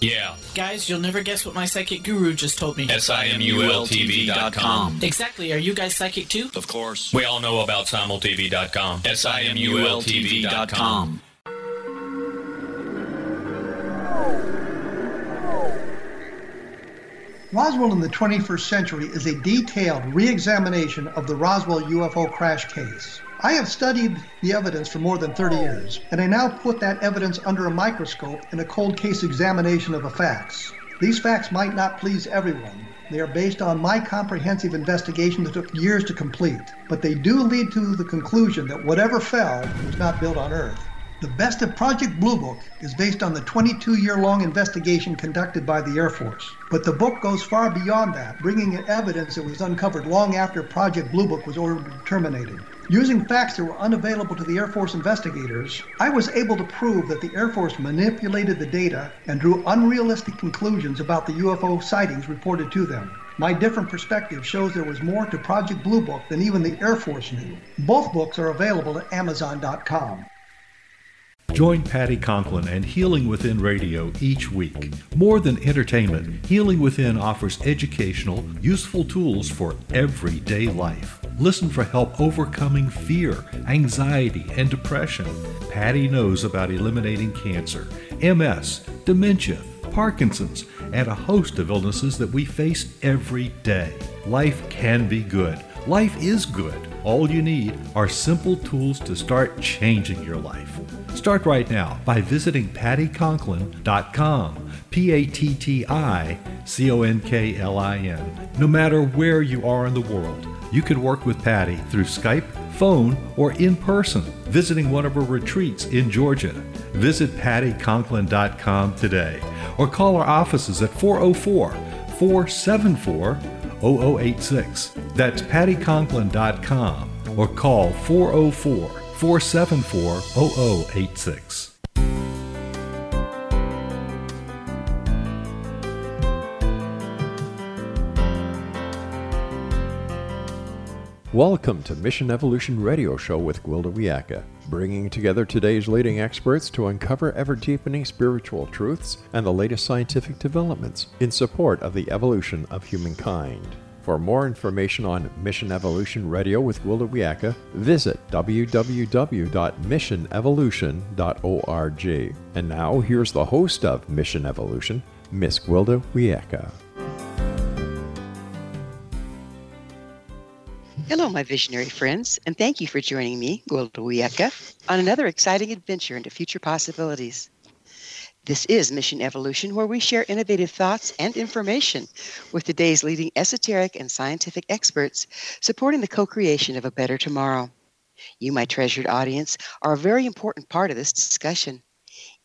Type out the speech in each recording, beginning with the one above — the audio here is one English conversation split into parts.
Yeah. Guys, you'll never guess what my psychic guru just told me. S-I-M-U-L-T-V.com. Exactly. Are you guys psychic too? Of course. We all know about simultv.com. S-I-M-U-L-T-V.com. Roswell in the 21st Century is a detailed re examination of the Roswell UFO crash case. I have studied the evidence for more than 30 years, and I now put that evidence under a microscope in a cold case examination of the facts. These facts might not please everyone. They are based on my comprehensive investigation that took years to complete, but they do lead to the conclusion that whatever fell was not built on Earth. The best of Project Blue Book is based on the 22 year long investigation conducted by the Air Force. But the book goes far beyond that, bringing in evidence that was uncovered long after Project Blue Book was ordered terminated. Using facts that were unavailable to the Air Force investigators, I was able to prove that the Air Force manipulated the data and drew unrealistic conclusions about the UFO sightings reported to them. My different perspective shows there was more to Project Blue Book than even the Air Force knew. Both books are available at Amazon.com. Join Patti Conklin and Healing Within Radio each week. More than entertainment, Healing Within offers educational, useful tools for everyday life. Listen for help overcoming fear, anxiety, and depression. Patti knows about eliminating cancer, MS, dementia, Parkinson's, and a host of illnesses that we face every day. Life can be good. Life is good. All you need are simple tools to start changing your life. Start right now by visiting patticonklin.com. P A T T I C O N K L I N. No matter where you are in the world, you can work with Patti through Skype, phone, or in person, visiting one of her retreats in Georgia. Visit patticonklin.com today or call our offices at 404 474 0086. That's patticonklin.com or call 404 474 0086. Welcome to Mission Evolution Radio Show with Gwilda Wiyaka, bringing together today's leading experts to uncover ever deepening spiritual truths and the latest scientific developments in support of the evolution of humankind. For more information on Mission Evolution Radio with Gwilda Wiyaka, visit www.missionevolution.org. And now, here's the host of Mission Evolution, Miss Gwilda Wiyaka. Hello, my visionary friends, and thank you for joining me, Gwilda Wiyaka, on another exciting adventure into future possibilities. This is Mission Evolution, where we share innovative thoughts and information with today's leading esoteric and scientific experts supporting the co creation of a better tomorrow. You, my treasured audience, are a very important part of this discussion.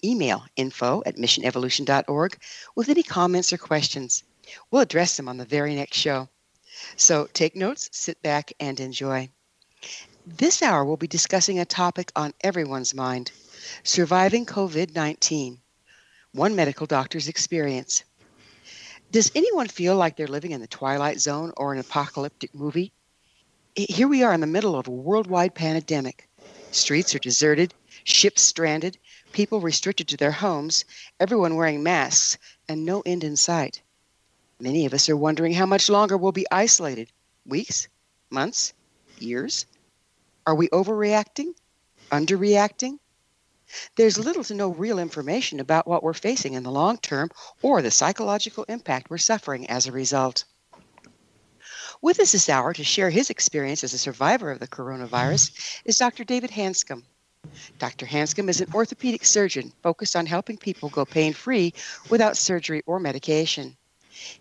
Email info at missionevolution.org with any comments or questions. We'll address them on the very next show. So take notes, sit back, and enjoy. This hour, we'll be discussing a topic on everyone's mind surviving COVID 19, one medical doctor's experience. Does anyone feel like they're living in the Twilight Zone or an apocalyptic movie? Here we are in the middle of a worldwide pandemic. Streets are deserted, ships stranded, people restricted to their homes, everyone wearing masks, and no end in sight. Many of us are wondering how much longer we'll be isolated weeks, months, years? Are we overreacting? Underreacting? There's little to no real information about what we're facing in the long term or the psychological impact we're suffering as a result. With us this hour to share his experience as a survivor of the coronavirus is Dr. David Hanscom. Dr. Hanscom is an orthopedic surgeon focused on helping people go pain free without surgery or medication.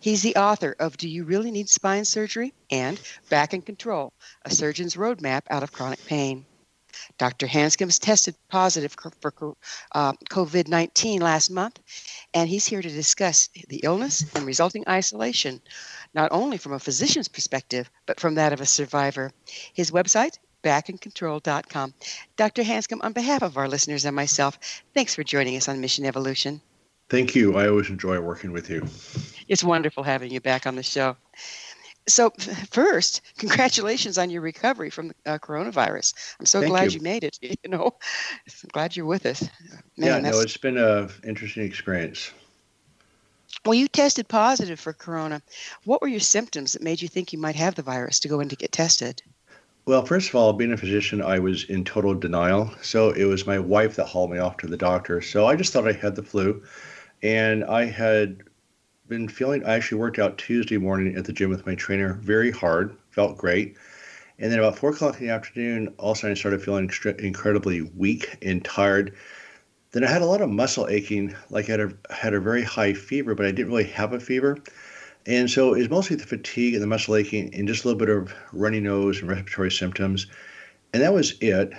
He's the author of Do You Really Need Spine Surgery? and Back in Control, a surgeon's roadmap out of chronic pain. Dr. Hanscom's tested positive for uh, COVID 19 last month, and he's here to discuss the illness and resulting isolation, not only from a physician's perspective, but from that of a survivor. His website, backincontrol.com. Dr. Hanscom, on behalf of our listeners and myself, thanks for joining us on Mission Evolution. Thank you. I always enjoy working with you. It's wonderful having you back on the show. So, first, congratulations on your recovery from the uh, coronavirus. I'm so Thank glad you. you. made it. You know, I'm glad you're with us. yeah, no, it's been an interesting experience. Well, you tested positive for corona. What were your symptoms that made you think you might have the virus to go in to get tested? Well, first of all, being a physician, I was in total denial. So it was my wife that hauled me off to the doctor. So I just thought I had the flu. And I had been feeling, I actually worked out Tuesday morning at the gym with my trainer very hard, felt great. And then about four o'clock in the afternoon, all of a sudden I started feeling extre- incredibly weak and tired. Then I had a lot of muscle aching, like I had a, had a very high fever, but I didn't really have a fever. And so it was mostly the fatigue and the muscle aching and just a little bit of runny nose and respiratory symptoms. And that was it.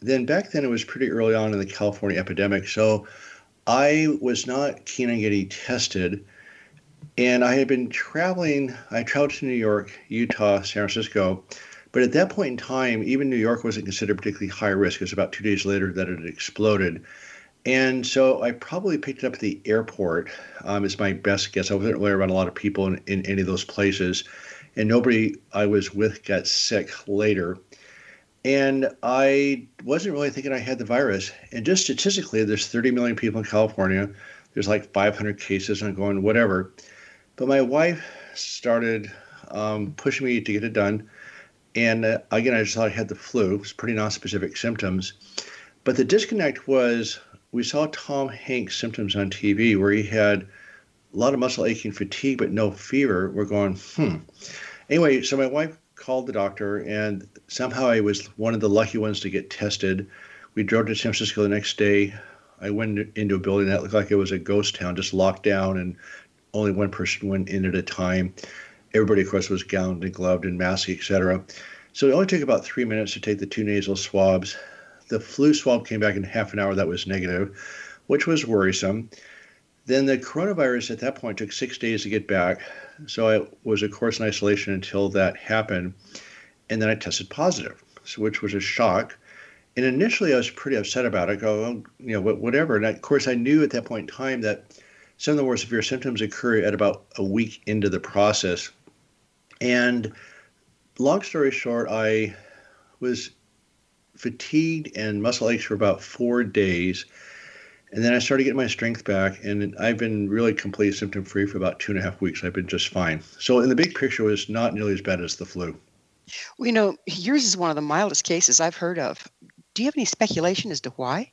Then back then it was pretty early on in the California epidemic. So I was not keen on getting tested. And I had been traveling, I traveled to New York, Utah, San Francisco. But at that point in time, even New York wasn't considered particularly high risk. It was about two days later that it exploded. And so I probably picked it up at the airport, um, is my best guess. I wasn't really around a lot of people in, in any of those places. And nobody I was with got sick later. And I wasn't really thinking I had the virus. And just statistically, there's 30 million people in California. There's like 500 cases. And going, whatever. But my wife started um, pushing me to get it done. And uh, again, I just thought I had the flu. It was pretty non-specific symptoms. But the disconnect was we saw Tom Hanks' symptoms on TV where he had a lot of muscle aching, fatigue, but no fever. We're going, hmm. Anyway, so my wife called the doctor, and somehow I was one of the lucky ones to get tested. We drove to San Francisco the next day. I went into a building that looked like it was a ghost town, just locked down, and only one person went in at a time. Everybody, of course, was gowned and gloved and masked, etc. So it only took about three minutes to take the two nasal swabs. The flu swab came back in half an hour that was negative, which was worrisome. Then the coronavirus at that point took six days to get back. So I was, of course, in isolation until that happened. And then I tested positive, which was a shock. And initially, I was pretty upset about it. Go, oh, you know, whatever. And of course, I knew at that point in time that some of the more severe symptoms occur at about a week into the process. And long story short, I was fatigued and muscle aches for about four days. And then I started getting my strength back, and I've been really completely symptom free for about two and a half weeks. I've been just fine. So, in the big picture, it was not nearly as bad as the flu. Well, you know, yours is one of the mildest cases I've heard of. Do you have any speculation as to why?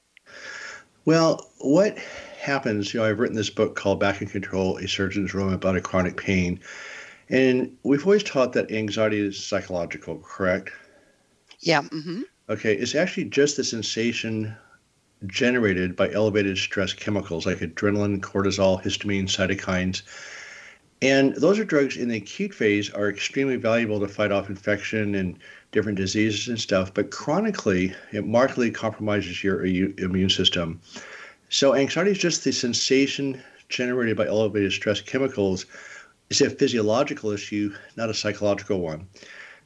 Well, what happens, you know, I've written this book called Back in Control A Surgeon's Roadmap Out a chronic pain. And we've always taught that anxiety is psychological, correct? Yeah. Mm-hmm. Okay, it's actually just the sensation generated by elevated stress chemicals like adrenaline, cortisol, histamine, cytokines. And those are drugs in the acute phase are extremely valuable to fight off infection and different diseases and stuff, but chronically it markedly compromises your immune system. So anxiety is just the sensation generated by elevated stress chemicals. It's a physiological issue, not a psychological one.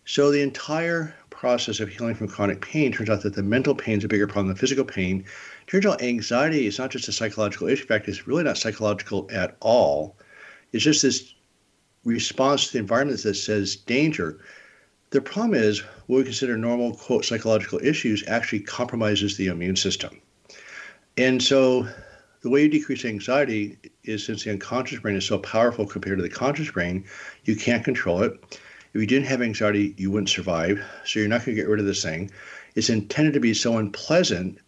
So the entire process of healing from chronic pain turns out that the mental pain is a bigger problem than physical pain. Turns out anxiety is not just a psychological issue. In fact, it's really not psychological at all. It's just this response to the environment that says danger. The problem is what we consider normal, quote, psychological issues actually compromises the immune system. And so the way you decrease anxiety is since the unconscious brain is so powerful compared to the conscious brain, you can't control it. If you didn't have anxiety, you wouldn't survive. So you're not going to get rid of this thing. It's intended to be so unpleasant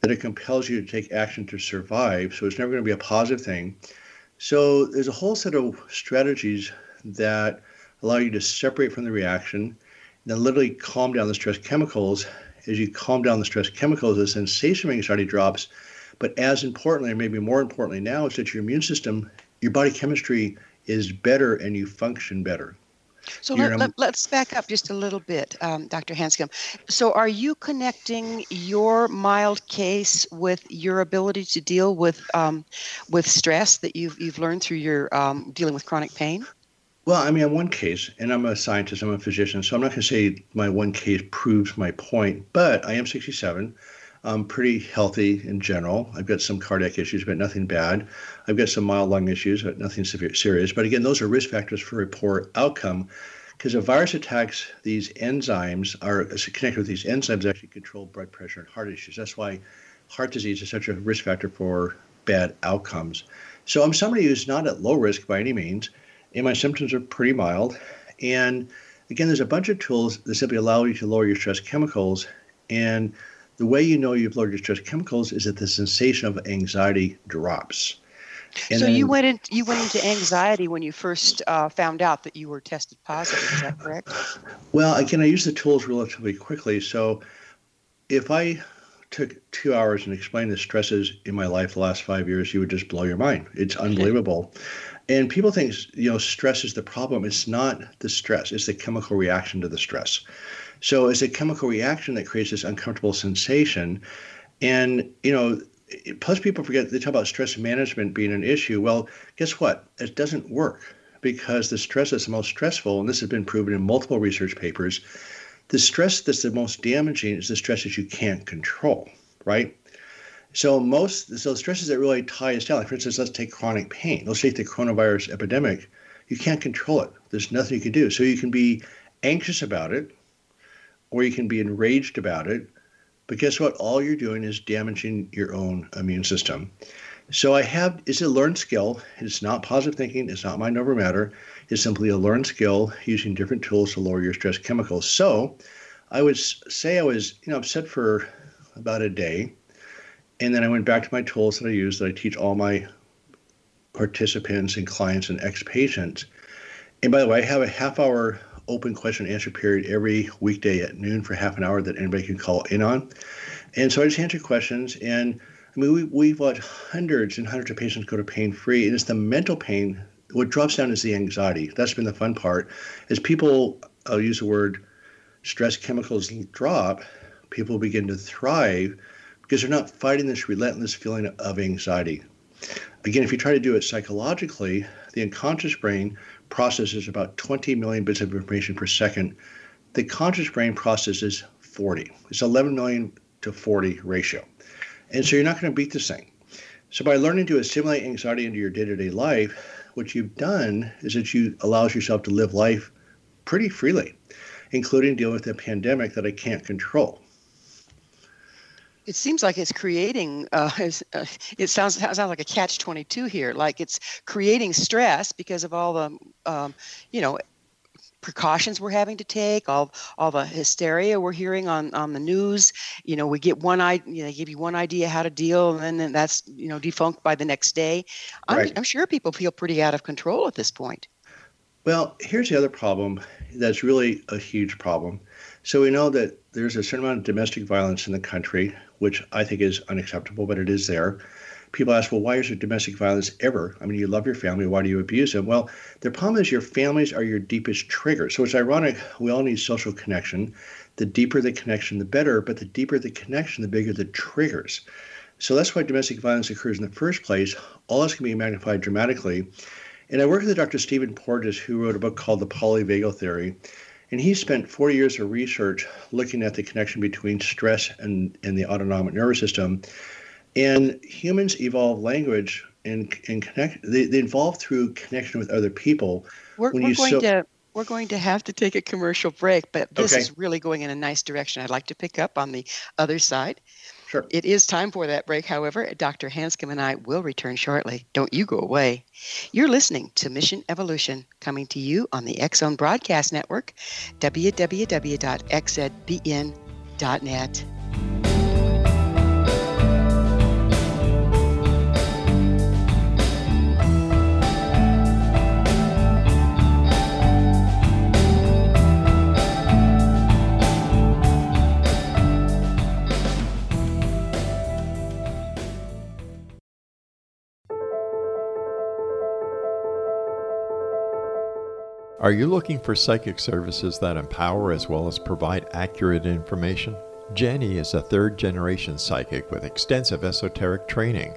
that it compels you to take action to survive. So it's never going to be a positive thing. So there's a whole set of strategies that allow you to separate from the reaction, and then literally calm down the stress chemicals. As you calm down the stress chemicals, the sensation of anxiety drops. But as importantly, or maybe more importantly now, is that your immune system, your body chemistry is better and you function better. So let, let, us back up just a little bit, um, Dr. Hanscom. So are you connecting your mild case with your ability to deal with um, with stress that you've you've learned through your um, dealing with chronic pain? Well, I mean, I'm one case, and I'm a scientist, I'm a physician, so I'm not going to say my one case proves my point, but I am 67. I'm pretty healthy in general. I've got some cardiac issues, but nothing bad. I've got some mild lung issues, but nothing severe, serious. But again, those are risk factors for a poor outcome because a virus attacks these enzymes, are connected with these enzymes actually control blood pressure and heart issues. That's why heart disease is such a risk factor for bad outcomes. So I'm somebody who's not at low risk by any means, and my symptoms are pretty mild. And again, there's a bunch of tools that simply allow you to lower your stress chemicals. And the way you know you've lowered your stress chemicals is that the sensation of anxiety drops. And so then, you went in, you went into anxiety when you first uh, found out that you were tested positive. Is that correct? Well, again, I use the tools relatively quickly. So if I took two hours and explained the stresses in my life the last five years, you would just blow your mind. It's unbelievable. and people think you know stress is the problem. It's not the stress; it's the chemical reaction to the stress. So it's a chemical reaction that creates this uncomfortable sensation. And, you know, plus people forget they talk about stress management being an issue. Well, guess what? It doesn't work because the stress that's the most stressful, and this has been proven in multiple research papers, the stress that's the most damaging is the stress that you can't control, right? So most so stresses that really tie us down, like for instance, let's take chronic pain. Let's take the coronavirus epidemic. You can't control it. There's nothing you can do. So you can be anxious about it, or you can be enraged about it. But guess what? All you're doing is damaging your own immune system. So I have it's a learned skill. It's not positive thinking. It's not mind over matter. It's simply a learned skill using different tools to lower your stress chemicals. So I would say I was you know upset for about a day, and then I went back to my tools that I use that I teach all my participants and clients and ex patients. And by the way, I have a half hour open question and answer period every weekday at noon for half an hour that anybody can call in on. And so I just answer questions. And I mean, we, we've watched hundreds and hundreds of patients go to pain free. And it's the mental pain. What drops down is the anxiety. That's been the fun part. As people, I'll use the word stress chemicals drop, people begin to thrive because they're not fighting this relentless feeling of anxiety. Again, if you try to do it psychologically, the unconscious brain processes about 20 million bits of information per second. The conscious brain processes 40. It's 11 million to 40 ratio. And so you're not going to beat this thing. So by learning to assimilate anxiety into your day-to-day life, what you've done is that you allows yourself to live life pretty freely, including dealing with a pandemic that I can't control it seems like it's creating uh, uh, it sounds sounds like a catch 22 here like it's creating stress because of all the um, you know precautions we're having to take all all the hysteria we're hearing on on the news. You know we get one idea you know, they give you one idea how to deal and then that's you know defunct by the next day. I'm, right. I'm sure people feel pretty out of control at this point. Well here's the other problem that's really a huge problem. So we know that there's a certain amount of domestic violence in the country, which I think is unacceptable, but it is there. People ask, well, why is there domestic violence ever? I mean, you love your family. Why do you abuse them? Well, the problem is your families are your deepest trigger. So it's ironic. We all need social connection. The deeper the connection, the better. But the deeper the connection, the bigger the triggers. So that's why domestic violence occurs in the first place. All this can be magnified dramatically. And I work with Dr. Stephen Porges, who wrote a book called The Polyvagal Theory. And he spent four years of research looking at the connection between stress and, and the autonomic nervous system. And humans evolve language and, and connect, they, they evolve through connection with other people. We're, we're going so, to we're going to have to take a commercial break, but this okay. is really going in a nice direction. I'd like to pick up on the other side. Sure. It is time for that break. However, Dr. Hanscom and I will return shortly. Don't you go away. You're listening to Mission Evolution, coming to you on the Zone Broadcast Network, www.xzbn.net. Are you looking for psychic services that empower as well as provide accurate information? Jenny is a third generation psychic with extensive esoteric training.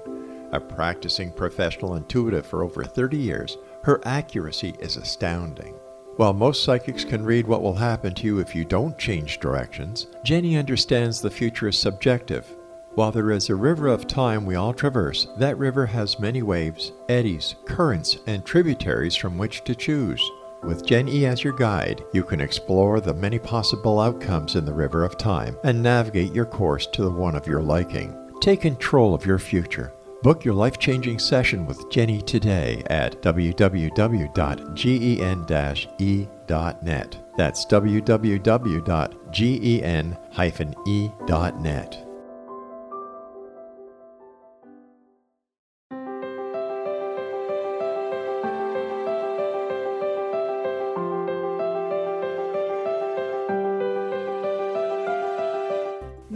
A practicing professional intuitive for over 30 years, her accuracy is astounding. While most psychics can read what will happen to you if you don't change directions, Jenny understands the future is subjective. While there is a river of time we all traverse, that river has many waves, eddies, currents, and tributaries from which to choose. With Gen E as your guide, you can explore the many possible outcomes in the river of time and navigate your course to the one of your liking. Take control of your future. Book your life changing session with Jenny today at www.gen-e.net. That's www.gen-e.net.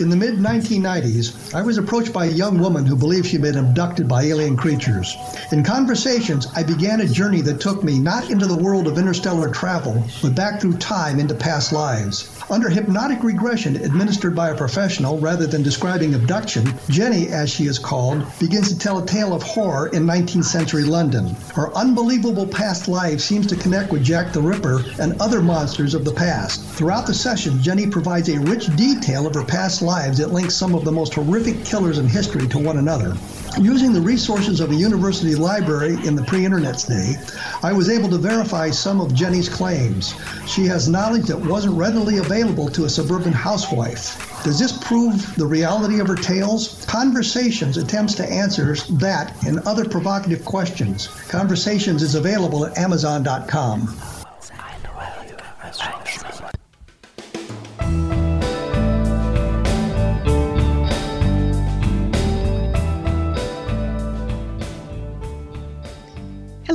In the mid 1990s, I was approached by a young woman who believed she'd been abducted by alien creatures. In conversations, I began a journey that took me not into the world of interstellar travel, but back through time into past lives. Under hypnotic regression administered by a professional rather than describing abduction, Jenny, as she is called, begins to tell a tale of horror in 19th century London. Her unbelievable past life seems to connect with Jack the Ripper and other monsters of the past. Throughout the session, Jenny provides a rich detail of her past lives that links some of the most horrific killers in history to one another. Using the resources of a university library in the pre internet's day, I was able to verify some of Jenny's claims. She has knowledge that wasn't readily available to a suburban housewife. Does this prove the reality of her tales? Conversations attempts to answer that and other provocative questions. Conversations is available at Amazon.com.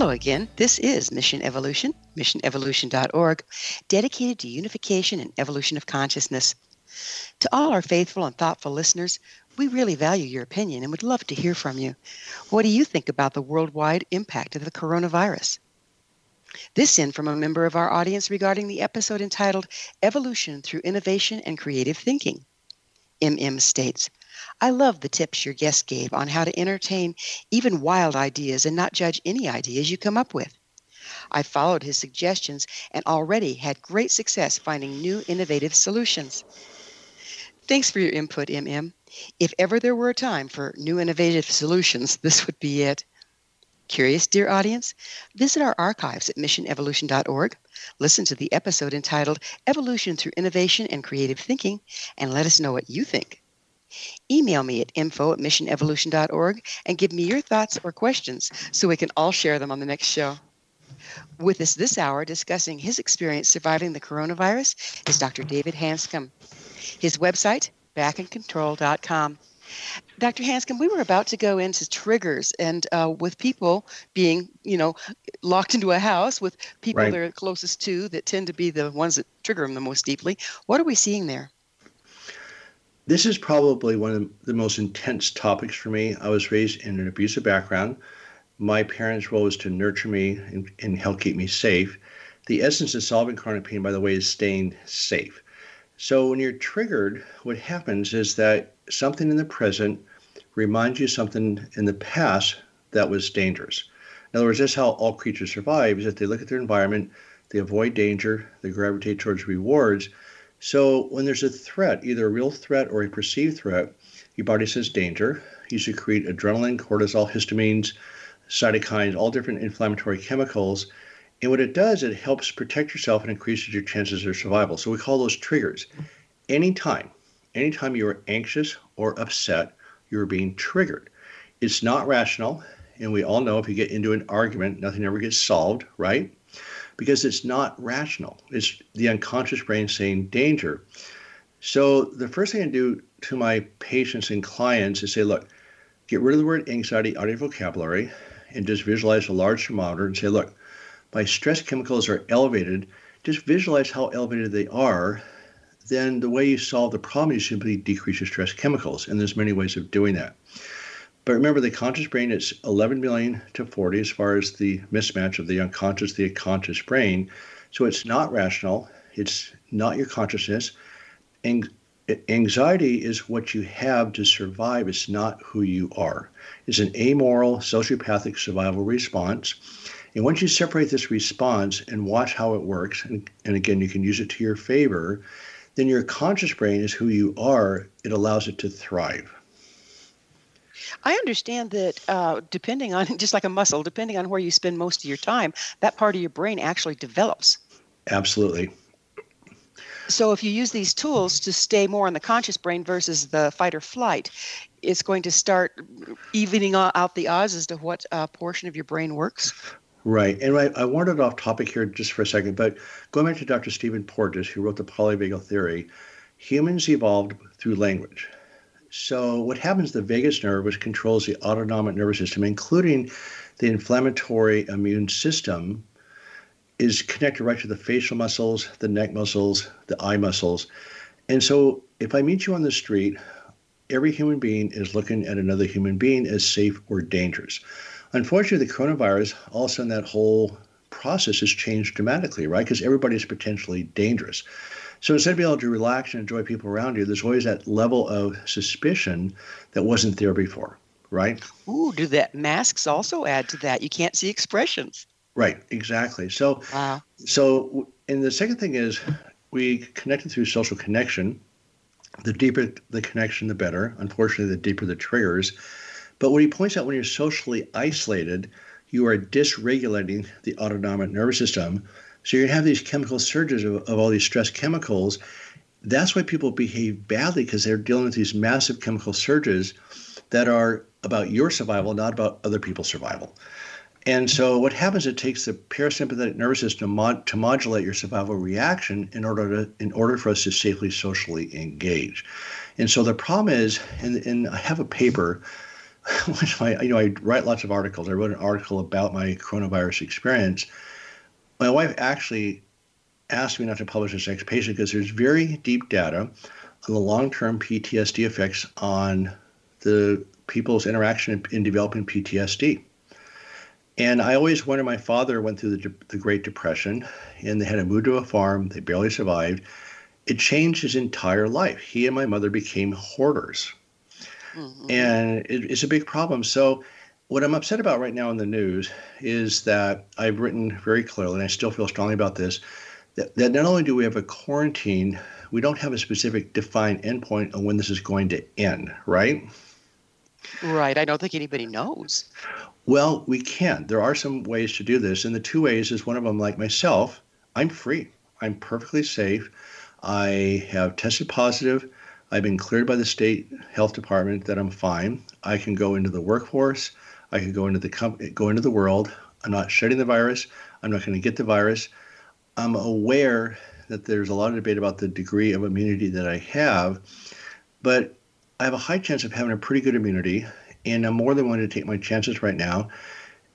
Hello again. This is Mission Evolution, missionevolution.org, dedicated to unification and evolution of consciousness. To all our faithful and thoughtful listeners, we really value your opinion and would love to hear from you. What do you think about the worldwide impact of the coronavirus? This in from a member of our audience regarding the episode entitled Evolution Through Innovation and Creative Thinking. MM states, I love the tips your guest gave on how to entertain even wild ideas and not judge any ideas you come up with. I followed his suggestions and already had great success finding new innovative solutions. Thanks for your input, MM. If ever there were a time for new innovative solutions, this would be it. Curious, dear audience? Visit our archives at missionevolution.org, listen to the episode entitled Evolution Through Innovation and Creative Thinking, and let us know what you think. Email me at info at missionevolution.org and give me your thoughts or questions so we can all share them on the next show. With us this hour discussing his experience surviving the coronavirus is Dr. David Hanscom. His website, backincontrol.com. Dr. Hanscom, we were about to go into triggers and uh, with people being, you know, locked into a house with people Right. they're closest to that tend to be the ones that trigger them the most deeply. What are we seeing there? This is probably one of the most intense topics for me. I was raised in an abusive background. My parents' role was to nurture me and, and help keep me safe. The essence of solving chronic pain, by the way, is staying safe. So when you're triggered, what happens is that something in the present reminds you something in the past that was dangerous. In other words, that's how all creatures survive is that they look at their environment, they avoid danger, they gravitate towards rewards. So when there's a threat, either a real threat or a perceived threat, your body says danger. You secrete adrenaline, cortisol, histamines, cytokines, all different inflammatory chemicals. And what it does, it helps protect yourself and increases your chances of survival. So we call those triggers. Anytime, anytime you are anxious or upset, you're being triggered. It's not rational. And we all know if you get into an argument, nothing ever gets solved, right? Because it's not rational. It's the unconscious brain saying danger. So the first thing I do to my patients and clients is say, look, get rid of the word anxiety out of your vocabulary and just visualize a large thermometer and say, look, my stress chemicals are elevated. Just visualize how elevated they are. Then the way you solve the problem is simply decrease your stress chemicals. And there's many ways of doing that. But remember, the conscious brain is 11 million to 40 as far as the mismatch of the unconscious, the conscious brain. So it's not rational. It's not your consciousness. And anxiety is what you have to survive. It's not who you are. It's an amoral, sociopathic survival response. And once you separate this response and watch how it works, and, and again, you can use it to your favor, then your conscious brain is who you are. It allows it to thrive. I understand that uh, depending on, just like a muscle, depending on where you spend most of your time, that part of your brain actually develops. Absolutely. So if you use these tools to stay more in the conscious brain versus the fight or flight, it's going to start evening out the odds as to what uh, portion of your brain works. Right. And I, I wandered off topic here just for a second, but going back to Dr. Stephen Porges, who wrote the polyvagal theory, humans evolved through language. So, what happens, the vagus nerve, which controls the autonomic nervous system, including the inflammatory immune system, is connected right to the facial muscles, the neck muscles, the eye muscles. And so, if I meet you on the street, every human being is looking at another human being as safe or dangerous. Unfortunately, the coronavirus, all of a sudden, that whole process has changed dramatically, right? Because everybody is potentially dangerous. So instead of being able to relax and enjoy people around you, there's always that level of suspicion that wasn't there before, right? Ooh, do that masks also add to that? You can't see expressions. Right, exactly. So, wow. so, and the second thing is we connected through social connection. The deeper the connection, the better. Unfortunately, the deeper the triggers. But what he points out when you're socially isolated, you are dysregulating the autonomic nervous system, so you're going to have these chemical surges of, of all these stress chemicals. That's why people behave badly because they're dealing with these massive chemical surges that are about your survival, not about other people's survival. And so what happens? It takes the parasympathetic nervous system mod, to modulate your survival reaction in order to in order for us to safely socially engage. And so the problem is, and, and I have a paper, which you know I write lots of articles. I wrote an article about my coronavirus experience, my wife actually asked me not to publish this next patient because there's very deep data on the long-term PTSD effects on the people's interaction in, in developing PTSD. And I always wonder. My father went through the, the Great Depression, and they had to move to a farm. They barely survived. It changed his entire life. He and my mother became hoarders, mm-hmm. and it, it's a big problem. So what I'm upset about right now in the news is that I've written very clearly, and I still feel strongly about this, that, that not only do we have a quarantine, we don't have a specific defined endpoint on when this is going to end, right? Right. I don't think anybody knows. Well, we can. There are some ways to do this. And the two ways is one of them, like myself, I'm free. I'm perfectly safe. I have tested positive. I've been cleared by the state health department that I'm fine. I can go into the workforce. I can go into the go into the world. I'm not shedding the virus. I'm not going to get the virus. I'm aware that there's a lot of debate about the degree of immunity that I have, but I have a high chance of having a pretty good immunity, and I'm more than willing to take my chances right now.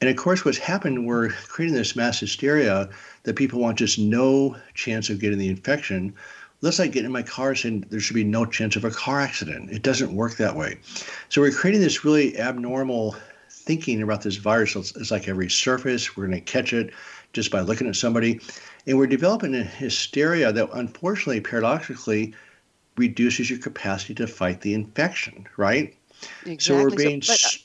And of course, what's happened, we're creating this mass hysteria that people want just no chance of getting the infection. Let's like get in my car saying there should be no chance of a car accident. It doesn't work that way. So we're creating this really abnormal thinking about this virus it's like every surface. We're going to catch it just by looking at somebody. And we're developing a hysteria that unfortunately, paradoxically, reduces your capacity to fight the infection, right? Exactly. So we're being. So,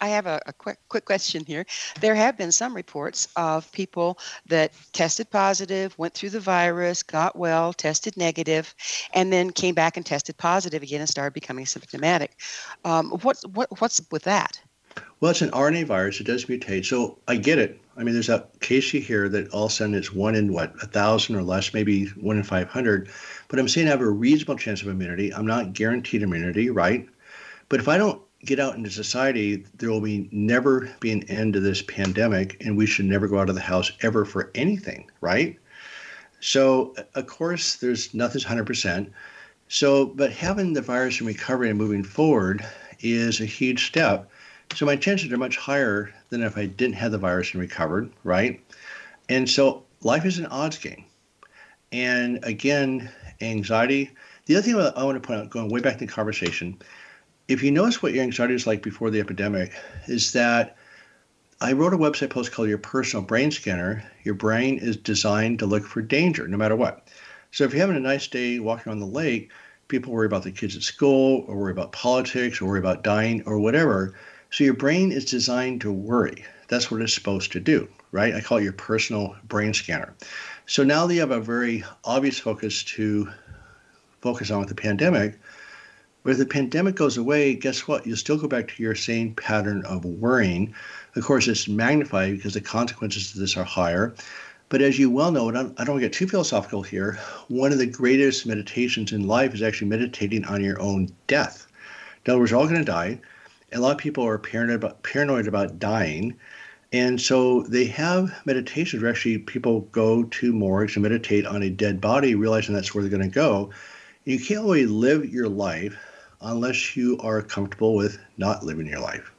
I have a, a, quick quick question here. There have been some reports of people that tested positive, went through the virus, got well, tested negative, and then came back and tested positive again and started becoming symptomatic. Um, what's what, what's with that? Well, it's an RNA virus. It does mutate. So I get it. I mean, there's a case you hear that all of a sudden it's one in what, a thousand or less, maybe one in 500. But I'm saying I have a reasonable chance of immunity. I'm not guaranteed immunity, right? But if I don't get out into society, there will be never be an end to this pandemic, and we should never go out of the house ever for anything, right? So, of course, there's nothing's 100%. So, but having the virus and recovery and moving forward is a huge step. So my chances are much higher than if I didn't have the virus and recovered, right? And so life is an odds game. And again, anxiety. The other thing I want to point out, going way back to the conversation, if you notice what your anxiety is like before the epidemic, is that I wrote a website post called Your Personal Brain Scanner. Your brain is designed to look for danger no matter what. So if you're having a nice day walking on the lake, people worry about the kids at school, or worry about politics, or worry about dying, or whatever. So your brain is designed to worry. That's what it's supposed to do, right? I call it your personal brain scanner. So now that you have a very obvious focus to focus on with the pandemic, but if the pandemic goes away, guess what? You'll still go back to your same pattern of worrying. Of course, it's magnified because the consequences of this are higher. But as you well know, and I don't want to get too philosophical here, one of the greatest meditations in life is actually meditating on your own death. In other words, we're all going to die a lot of people are paranoid about, paranoid about dying. And so they have meditations where actually people go to morgues and meditate on a dead body, realizing that's where they're going to go. You can't really live your life unless you are comfortable with not living your life.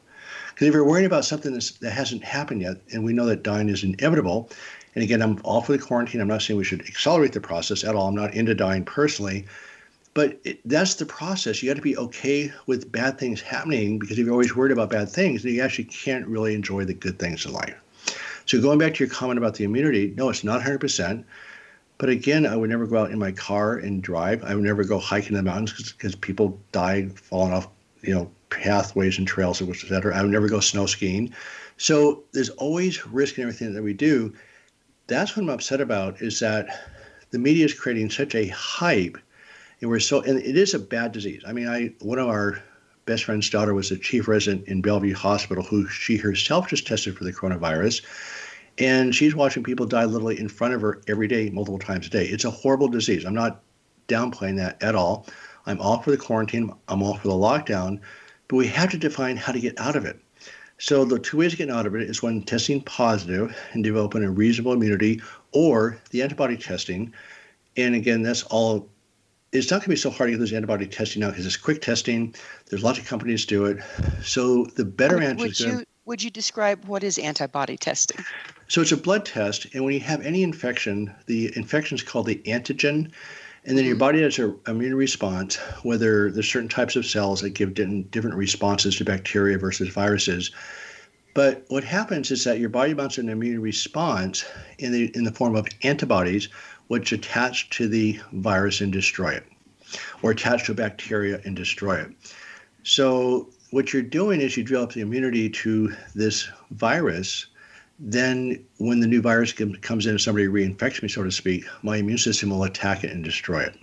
Because if you're worrying about something that hasn't happened yet, and we know that dying is inevitable, and again, I'm all for the quarantine. I'm not saying we should accelerate the process at all. I'm not into dying personally. But it, that's the process. You got to be okay with bad things happening because if you're always worried about bad things, then you actually can't really enjoy the good things in life. So going back to your comment about the immunity, no, it's not 100%. But again, I would never go out in my car and drive. I would never go hiking in the mountains because people die falling off, you know, pathways and trails, et cetera. I would never go snow skiing. So there's always risk in everything that we do. That's what I'm upset about is that the media is creating such a hype – and we're so and it is a bad disease. I mean, I one of our best friend's daughter was a chief resident in Bellevue Hospital, who she herself just tested for the coronavirus, and she's watching people die literally in front of her every day, multiple times a day. It's a horrible disease. I'm not downplaying that at all. I'm all for the quarantine. I'm all for the lockdown, but we have to define how to get out of it. So the two ways to get out of it is when testing positive and developing a reasonable immunity, or the antibody testing. And again, that's all it's not going to be so hard to get those antibody testing now because it's quick testing. There's lots of companies do it. So the better would, answer would is you, to, would you describe what is antibody testing? So it's a blood test, and when you have any infection, the infection is called the antigen, and then your mm-hmm. body has an immune response. Whether there's certain types of cells that give different responses to bacteria versus viruses. But what happens is that your body mounts an immune response in the in the form of antibodies which attach to the virus and destroy it, or attach to bacteria and destroy it. So, what you're doing is you develop the immunity to this virus. Then, when the new virus comes in and somebody reinfects me, so to speak, my immune system will attack it and destroy it.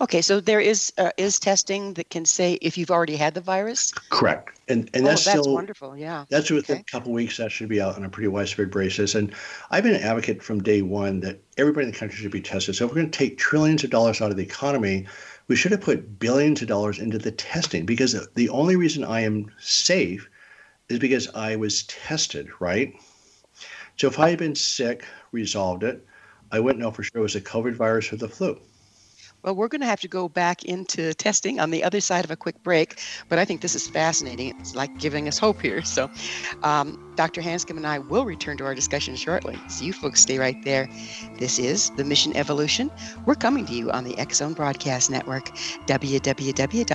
Okay, so there is uh, is testing that can say if you've already had the virus. Correct, and and oh, that's, that's still wonderful. Yeah, that's within okay. a couple weeks. That should be out on a pretty widespread basis. And I've been an advocate from day one that everybody in the country should be tested. So if we're going to take trillions of dollars out of the economy, we should have put billions of dollars into the testing because the only reason I am safe is because I was tested, right? So if I had been sick, resolved it, I wouldn't know for sure it was a COVID virus or the flu. Well, we're going to have to go back into testing on the other side of a quick break, but I think this is fascinating. It's like giving us hope here. So, um, Dr. Hanscom and I will return to our discussion shortly. So, you folks stay right there. This is the Mission Evolution. We're coming to you on the Zone Broadcast Network, www.xzbn.net.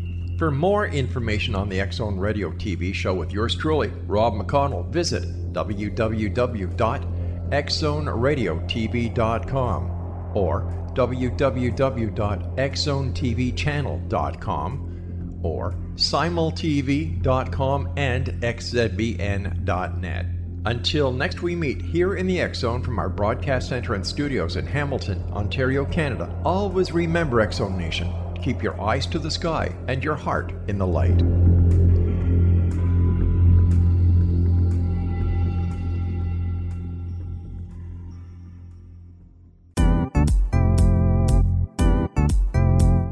For more information on the Xzone Radio TV show with yours truly, Rob McConnell, visit www.xzoneradiotv.com or www.xzonetvchannel.com or simultv.com and xzbn.net. Until next we meet here in the Zone from our broadcast center and studios in Hamilton, Ontario, Canada, always remember Zone Nation Keep your eyes to the sky and your heart in the light.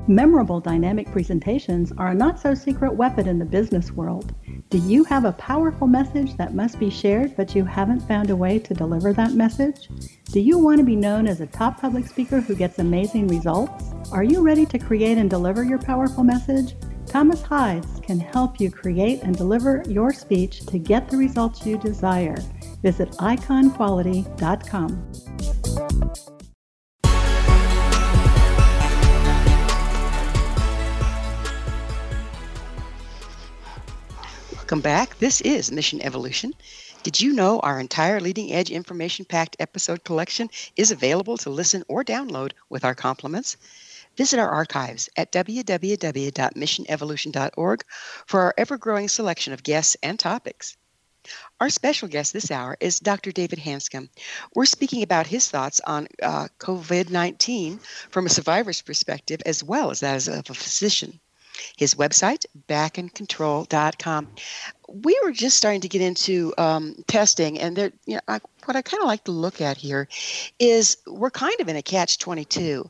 Memorable dynamic presentations are a not so secret weapon in the business world. Do you have a powerful message that must be shared, but you haven't found a way to deliver that message? Do you want to be known as a top public speaker who gets amazing results? Are you ready to create and deliver your powerful message? Thomas Hides can help you create and deliver your speech to get the results you desire. Visit iconquality.com. Welcome back. This is Mission Evolution. Did you know our entire leading edge information packed episode collection is available to listen or download with our compliments? Visit our archives at www.missionevolution.org for our ever growing selection of guests and topics. Our special guest this hour is Dr. David Hanscom. We're speaking about his thoughts on uh, COVID 19 from a survivor's perspective as well as that of a physician. His website, backincontrol.com. We were just starting to get into um, testing, and there, you know, I, what I kind of like to look at here is we're kind of in a catch 22.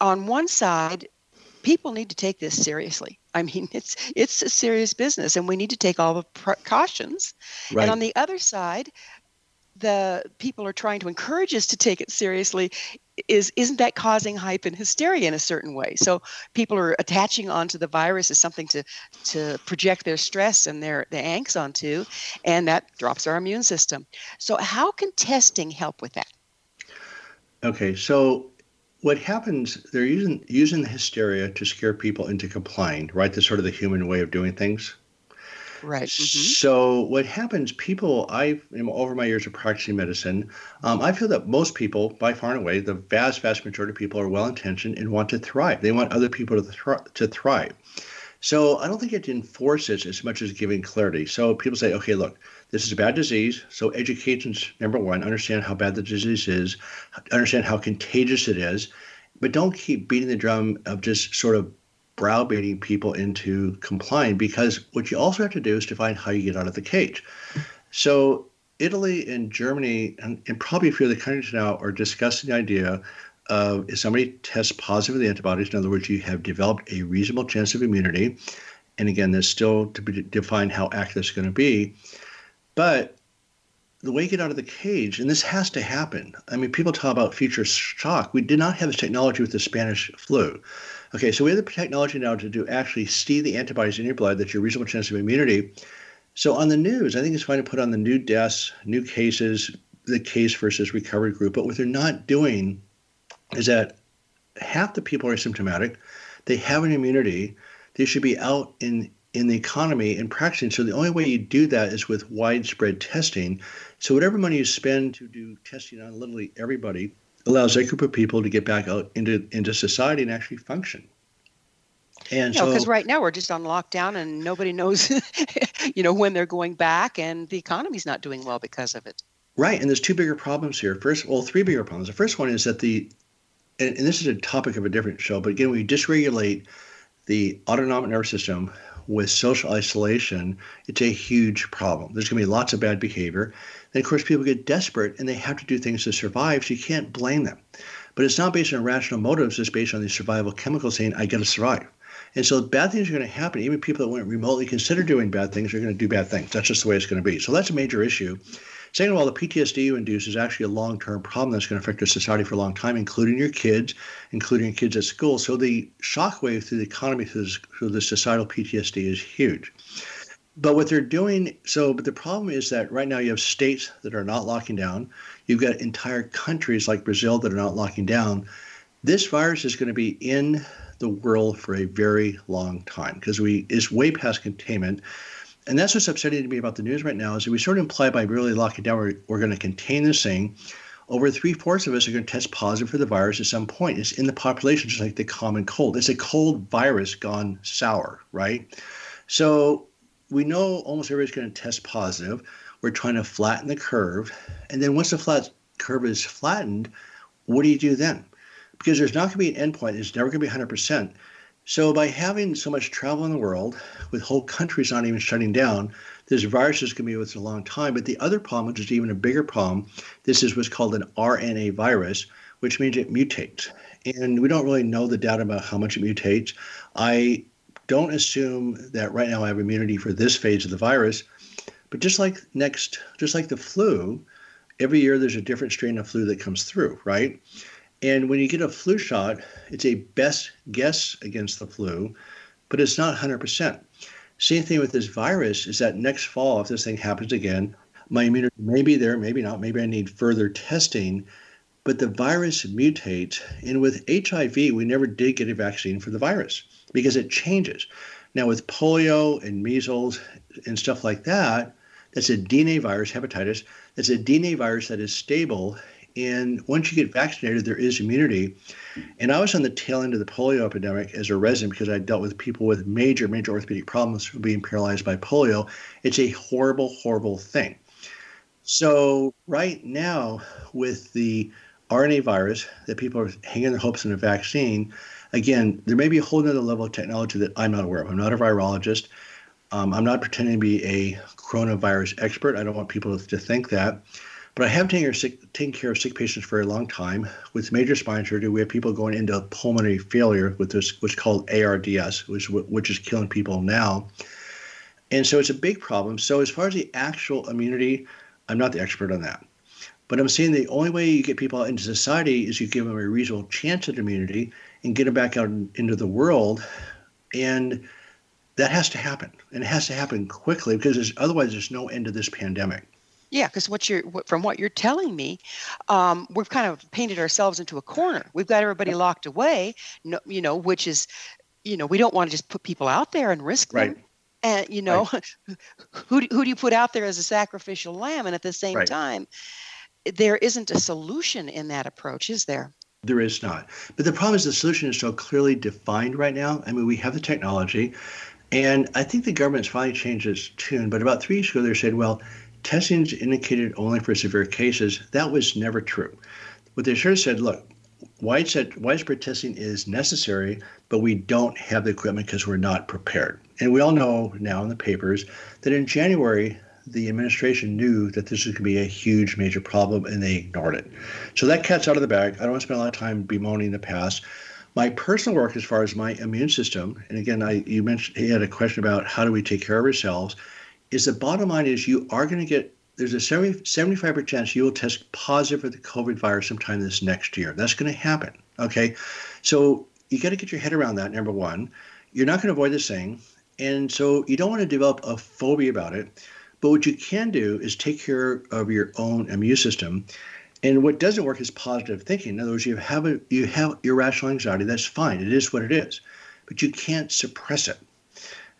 On one side, people need to take this seriously. I mean, it's it's a serious business, and we need to take all the precautions. Right. And on the other side, the people are trying to encourage us to take it seriously is isn't that causing hype and hysteria in a certain way? So people are attaching onto the virus as something to to project their stress and their their angst onto and that drops our immune system. So how can testing help with that? Okay so what happens they're using using the hysteria to scare people into complying right? The sort of the human way of doing things Right. Mm-hmm. So what happens? People, I am over my years of practicing medicine, um, I feel that most people, by far and away, the vast, vast majority of people are well intentioned and want to thrive. They want other people to to thrive. So I don't think it enforces as much as giving clarity. So people say, okay, look, this is a bad disease. So education's number one. Understand how bad the disease is. Understand how contagious it is, but don't keep beating the drum of just sort of browbeating people into complying because what you also have to do is define how you get out of the cage. So Italy and Germany and, and probably a few other countries now are discussing the idea of if somebody tests positive the antibodies, in other words, you have developed a reasonable chance of immunity. And again, there's still to be defined how active it's going to be. But the way you get out of the cage, and this has to happen. I mean, people talk about future shock. We did not have this technology with the Spanish flu. Okay, so we have the technology now to do actually see the antibodies in your blood that's your reasonable chance of immunity. So on the news, I think it's fine to put on the new deaths, new cases, the case versus recovery group. But what they're not doing is that half the people are asymptomatic, they have an immunity, they should be out in in the economy and practicing. So the only way you do that is with widespread testing. So whatever money you spend to do testing on literally everybody allows that group of people to get back out into into society and actually function. And you because so, right now we're just on lockdown and nobody knows, you know, when they're going back, and the economy's not doing well because of it. Right, and there's two bigger problems here. First, well, three bigger problems. The first one is that the, and, and this is a topic of a different show, but again, when you dysregulate the autonomic nervous system with social isolation, it's a huge problem. There's going to be lots of bad behavior. Then, of course, people get desperate and they have to do things to survive, so you can't blame them. But it's not based on rational motives, it's based on the survival chemicals saying, I got to survive. And so bad things are going to happen. Even people that wouldn't remotely consider doing bad things are going to do bad things. That's just the way it's going to be. So that's a major issue. Second of all, the PTSD you induce is actually a long term problem that's going to affect our society for a long time, including your kids, including your kids at school. So the shockwave through the economy through, through the societal PTSD is huge. But what they're doing, so, but the problem is that right now you have states that are not locking down. You've got entire countries like Brazil that are not locking down. This virus is going to be in the world for a very long time because we is way past containment. And that's what's upsetting to me about the news right now is that we sort of imply by really locking down we're, we're going to contain this thing. Over three fourths of us are going to test positive for the virus at some point. It's in the population, just like the common cold. It's a cold virus gone sour, right? So we know almost everybody's going to test positive. We're trying to flatten the curve. And then once the flat curve is flattened, what do you do then? because there's not going to be an endpoint. It's never going to be 100%. So by having so much travel in the world, with whole countries not even shutting down, this virus is going to be with us a long time. But the other problem, which is even a bigger problem, this is what's called an RNA virus, which means it mutates. And we don't really know the data about how much it mutates. I don't assume that right now I have immunity for this phase of the virus. But just like next, just like the flu, every year there's a different strain of flu that comes through, right? And when you get a flu shot, it's a best guess against the flu, but it's not 100%. Same thing with this virus is that next fall, if this thing happens again, my immunity may be there, maybe not, maybe I need further testing, but the virus mutates. And with HIV, we never did get a vaccine for the virus because it changes. Now, with polio and measles and stuff like that, that's a DNA virus, hepatitis, that's a DNA virus that is stable and once you get vaccinated, there is immunity. And I was on the tail end of the polio epidemic as a resident because I dealt with people with major, major orthopedic problems being paralyzed by polio. It's a horrible, horrible thing. So, right now, with the RNA virus that people are hanging their hopes in a vaccine, again, there may be a whole other level of technology that I'm not aware of. I'm not a virologist. Um, I'm not pretending to be a coronavirus expert. I don't want people to think that. But I have taken, sick, taken care of sick patients for a long time. With major spine surgery, we have people going into pulmonary failure with this, what's called ARDS, which, which is killing people now. And so it's a big problem. So, as far as the actual immunity, I'm not the expert on that. But I'm saying the only way you get people out into society is you give them a reasonable chance at immunity and get them back out into the world. And that has to happen. And it has to happen quickly because there's, otherwise there's no end to this pandemic. Yeah, because what you're from what you're telling me, um, we've kind of painted ourselves into a corner. We've got everybody locked away, no, you know, which is, you know, we don't want to just put people out there and risk right. them. And you know, right. who who do you put out there as a sacrificial lamb? And at the same right. time, there isn't a solution in that approach, is there? There is not. But the problem is the solution is so clearly defined right now. I mean, we have the technology, and I think the government's finally changed its tune. But about three years ago, they said, well testing is indicated only for severe cases. That was never true. What they have said, look, widespread, widespread testing is necessary, but we don't have the equipment because we're not prepared. And we all know now in the papers that in January, the administration knew that this was going to be a huge, major problem, and they ignored it. So that cat's out of the bag. I don't want to spend a lot of time bemoaning the past. My personal work, as far as my immune system, and again, I you mentioned he had a question about how do we take care of ourselves, is the bottom line is you are going to get there's a 70, 75% chance you will test positive for the COVID virus sometime this next year. That's going to happen. Okay. So you got to get your head around that, number one. You're not going to avoid this thing. And so you don't want to develop a phobia about it. But what you can do is take care of your own immune system. And what doesn't work is positive thinking. In other words, you have a, you have irrational anxiety. That's fine. It is what it is. But you can't suppress it.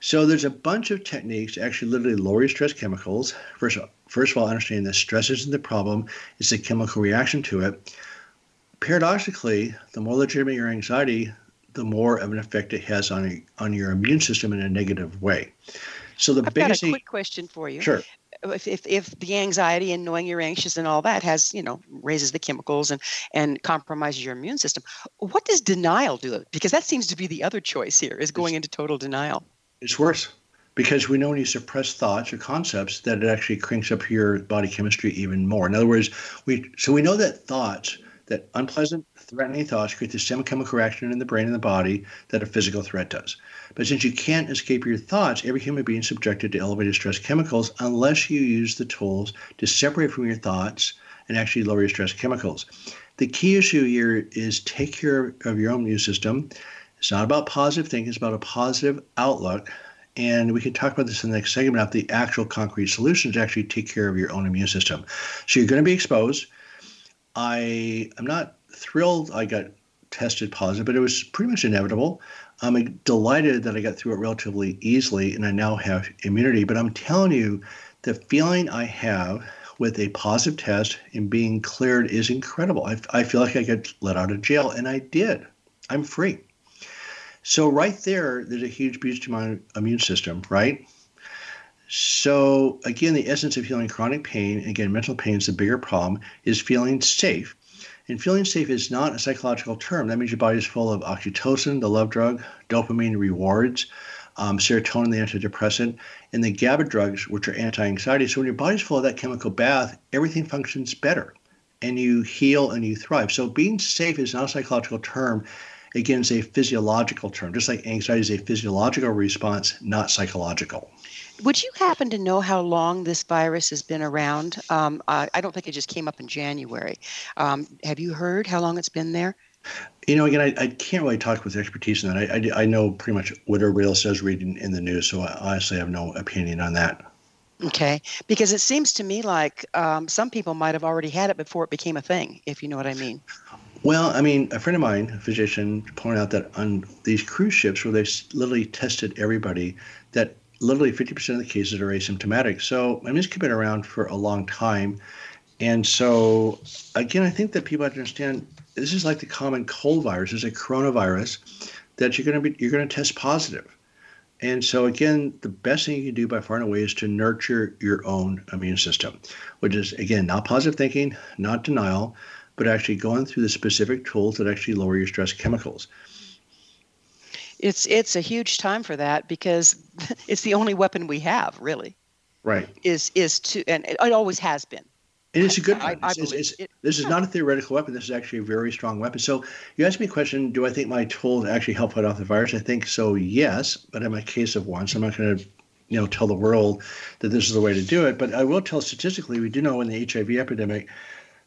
So there's a bunch of techniques to actually literally lower your stress chemicals. First of all, first of all, understanding that stress isn't the problem; it's the chemical reaction to it. Paradoxically, the more legitimate your anxiety, the more of an effect it has on on your immune system in a negative way. So the I've biggest got a quick question for you. Sure. If, if, if the anxiety and knowing you're anxious and all that has you know raises the chemicals and and compromises your immune system what does denial do because that seems to be the other choice here is going into total denial It's worse because we know when you suppress thoughts or concepts that it actually cranks up your body chemistry even more. In other words, we so we know that thoughts, that unpleasant, threatening thoughts create the same chemical reaction in the brain and the body that a physical threat does. But since you can't escape your thoughts, every human being is subjected to elevated stress chemicals unless you use the tools to separate from your thoughts and actually lower your stress chemicals. The key issue here is take care of your own immune system. It's not about positive thinking, it's about a positive outlook. And we can talk about this in the next segment about the actual concrete solutions to actually take care of your own immune system. So you're going to be exposed. I am not thrilled I got tested positive, but it was pretty much inevitable. I'm delighted that I got through it relatively easily and I now have immunity. But I'm telling you, the feeling I have with a positive test and being cleared is incredible. I, I feel like I got let out of jail, and I did. I'm free. So, right there, there's a huge boost to my immune system, right? So, again, the essence of healing chronic pain, again, mental pain is the bigger problem, is feeling safe. And feeling safe is not a psychological term. That means your body is full of oxytocin, the love drug, dopamine rewards, um, serotonin, the antidepressant, and the GABA drugs, which are anti anxiety. So when your body's full of that chemical bath, everything functions better and you heal and you thrive. So being safe is not a psychological term. Again, it's a physiological term, just like anxiety is a physiological response, not psychological. Would you happen to know how long this virus has been around? Um, I, I don't think it just came up in January. Um, have you heard how long it's been there? You know, again, I, I can't really talk with expertise in that. I, I, I know pretty much what everybody else says reading in the news, so I honestly have no opinion on that. Okay, because it seems to me like um, some people might have already had it before it became a thing, if you know what I mean. Well, I mean, a friend of mine, a physician, pointed out that on these cruise ships where they've literally tested everybody, that literally 50% of the cases are asymptomatic. So, I mean, it's been around for a long time. And so, again, I think that people have to understand this is like the common cold virus, it's a coronavirus that you're going to be you're going to test positive. And so again, the best thing you can do by far and away is to nurture your own immune system, which is again not positive thinking, not denial, but actually going through the specific tools that actually lower your stress chemicals. It's it's a huge time for that because it's the only weapon we have, really. Right. Is is to and it always has been. And It is a good one. I, I It's- it's- it- this is not a theoretical weapon. This is actually a very strong weapon. So you asked me a question, do I think my tools actually help fight off the virus? I think so, yes, but I'm a case of one, so I'm not going to you know, tell the world that this is the way to do it. But I will tell statistically, we do know in the HIV epidemic,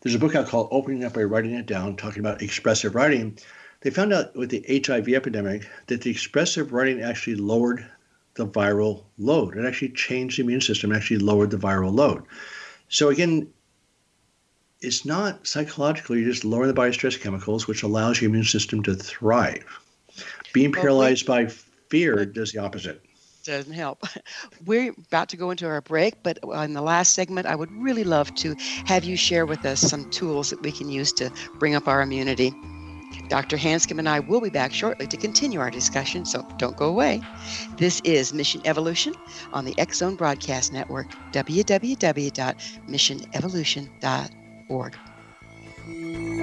there's a book out called Opening Up by Writing It Down, talking about expressive writing. They found out with the HIV epidemic that the expressive writing actually lowered the viral load. It actually changed the immune system, actually lowered the viral load. So again, it's not psychological. You're just lower the body's stress chemicals, which allows your immune system to thrive. Being paralyzed by fear does the opposite. Doesn't help. We're about to go into our break, but in the last segment, I would really love to have you share with us some tools that we can use to bring up our immunity. Dr. Hanscom and I will be back shortly to continue our discussion, so don't go away. This is Mission Evolution on the Zone Broadcast Network, www.missionevolution.org.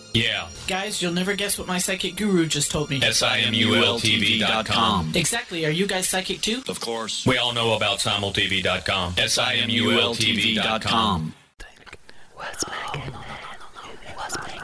Yeah. Guys, you'll never guess what my psychic guru just told me. S-I-M-U-L-T-V.com. Exactly. Are you guys psychic too? Of course. We all know about simultv.com. S-I-M-U-L-T-V.com. What's making? What's making?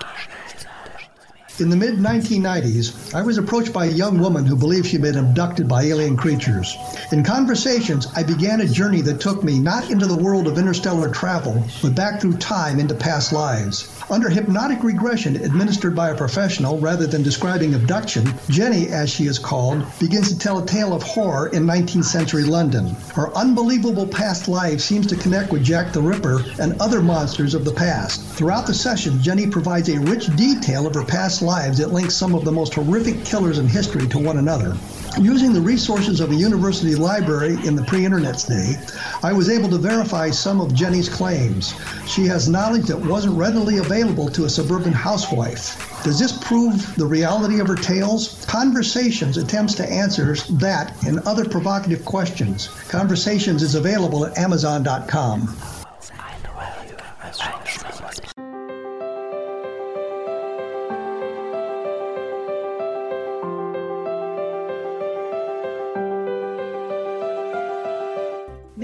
In the mid 1990s, I was approached by a young woman who believed she'd been abducted by alien creatures. In conversations, I began a journey that took me not into the world of interstellar travel, but back through time into past lives. Under hypnotic regression administered by a professional rather than describing abduction, Jenny, as she is called, begins to tell a tale of horror in 19th century London. Her unbelievable past life seems to connect with Jack the Ripper and other monsters of the past. Throughout the session, Jenny provides a rich detail of her past lives that links some of the most horrific killers in history to one another. Using the resources of a university library in the pre internet's day, I was able to verify some of Jenny's claims. She has knowledge that wasn't readily available to a suburban housewife. Does this prove the reality of her tales? Conversations attempts to answer that and other provocative questions. Conversations is available at Amazon.com.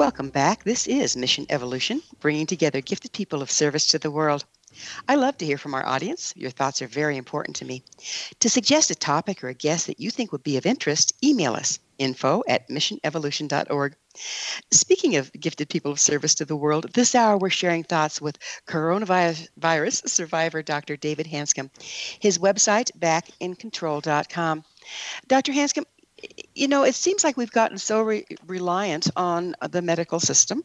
Welcome back. This is Mission Evolution, bringing together gifted people of service to the world. I love to hear from our audience. Your thoughts are very important to me. To suggest a topic or a guest that you think would be of interest, email us info at missionevolution.org. Speaking of gifted people of service to the world, this hour we're sharing thoughts with coronavirus survivor Dr. David Hanscom. His website, backincontrol.com. Dr. Hanscom, you know, it seems like we've gotten so re- reliant on the medical system,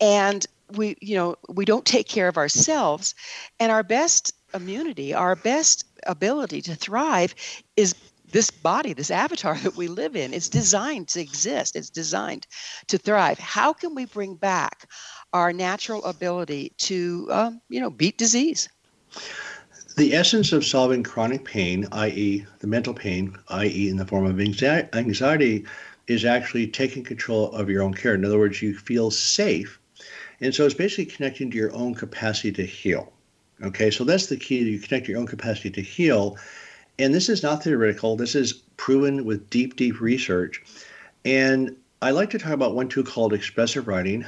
and we, you know, we don't take care of ourselves, and our best immunity, our best ability to thrive, is this body, this avatar that we live in. It's designed to exist. It's designed to thrive. How can we bring back our natural ability to, um, you know, beat disease? The essence of solving chronic pain, i.e., the mental pain, i.e., in the form of anxiety, is actually taking control of your own care. In other words, you feel safe. And so it's basically connecting to your own capacity to heal. Okay, so that's the key. You connect your own capacity to heal. And this is not theoretical, this is proven with deep, deep research. And I like to talk about one tool called expressive writing.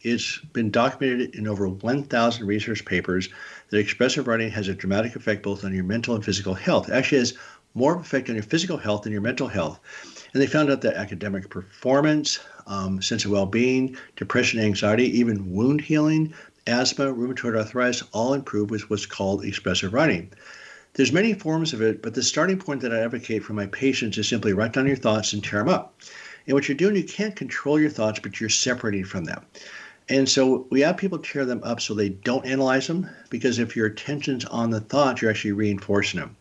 It's been documented in over 1,000 research papers that expressive writing has a dramatic effect both on your mental and physical health. It actually has more effect on your physical health than your mental health. And they found out that academic performance, um, sense of well being, depression, anxiety, even wound healing, asthma, rheumatoid arthritis all improve with what's called expressive writing. There's many forms of it, but the starting point that I advocate for my patients is simply write down your thoughts and tear them up. And what you're doing, you can't control your thoughts, but you're separating from them. And so we have people tear them up so they don't analyze them because if your attention's on the thoughts, you're actually reinforcing them.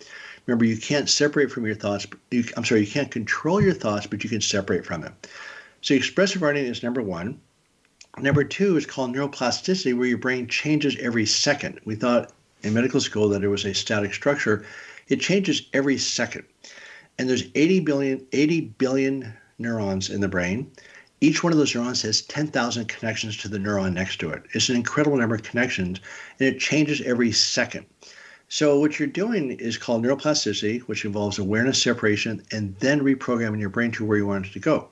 Remember, you can't separate from your thoughts. You, I'm sorry, you can't control your thoughts, but you can separate from them. So, expressive writing is number one. Number two is called neuroplasticity, where your brain changes every second. We thought in medical school that it was a static structure. It changes every second. And there's 80 billion, 80 billion neurons in the brain. Each one of those neurons has 10,000 connections to the neuron next to it. It's an incredible number of connections, and it changes every second. So, what you're doing is called neuroplasticity, which involves awareness, separation, and then reprogramming your brain to where you want it to go.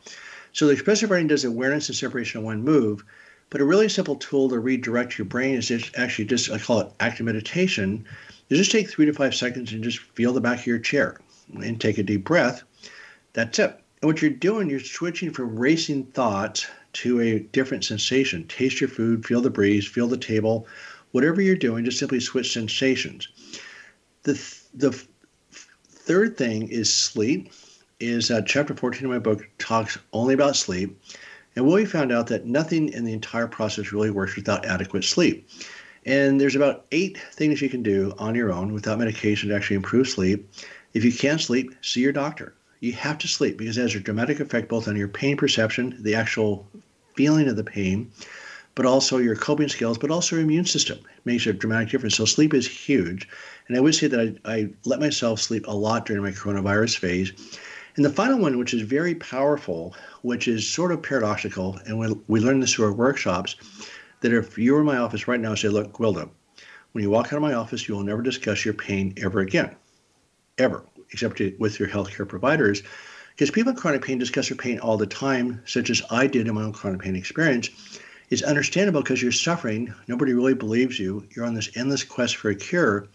So, the expressive brain does awareness and separation in one move, but a really simple tool to redirect your brain is just actually just, I call it active meditation. You just take three to five seconds and just feel the back of your chair and take a deep breath. That's it. And what you're doing, you're switching from racing thoughts to a different sensation. Taste your food, feel the breeze, feel the table. Whatever you're doing, just simply switch sensations. The, th- the f- third thing is sleep. Is uh, chapter 14 of my book talks only about sleep. And we found out that nothing in the entire process really works without adequate sleep. And there's about eight things you can do on your own without medication to actually improve sleep. If you can't sleep, see your doctor you have to sleep because it has a dramatic effect both on your pain perception, the actual feeling of the pain, but also your coping skills, but also your immune system. It makes a dramatic difference. So sleep is huge. And I would say that I, I let myself sleep a lot during my coronavirus phase. And the final one, which is very powerful, which is sort of paradoxical, and we, we learned this through our workshops, that if you were in my office right now and say, look, Gwilda, when you walk out of my office, you will never discuss your pain ever again. Ever except with your healthcare providers, because people with chronic pain discuss their pain all the time, such as I did in my own chronic pain experience, is understandable because you're suffering. Nobody really believes you. You're on this endless quest for a cure.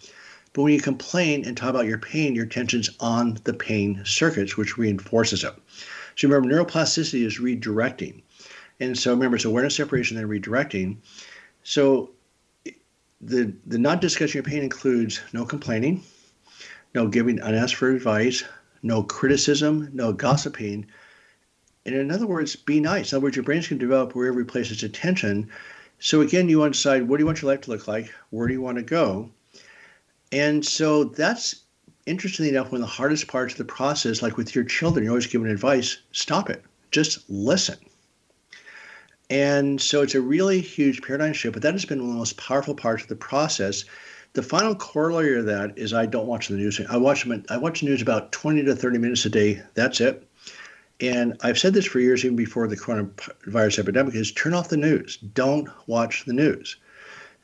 But when you complain and talk about your pain, your attention's on the pain circuits, which reinforces it. So remember, neuroplasticity is redirecting. And so remember, it's awareness, separation, then redirecting. So the the not discussing your pain includes no complaining, no giving unasked for advice, no criticism, no gossiping. And in other words, be nice. In other words, your brain's can develop wherever you place its attention. So again, you want to decide what do you want your life to look like? Where do you want to go? And so that's interestingly enough, one of the hardest parts of the process, like with your children, you're always giving advice, stop it. Just listen. And so it's a really huge paradigm shift, but that has been one of the most powerful parts of the process the final corollary of that is I don't watch the news. I watch them. I watch the news about 20 to 30 minutes a day. That's it. And I've said this for years, even before the coronavirus epidemic, is turn off the news. Don't watch the news.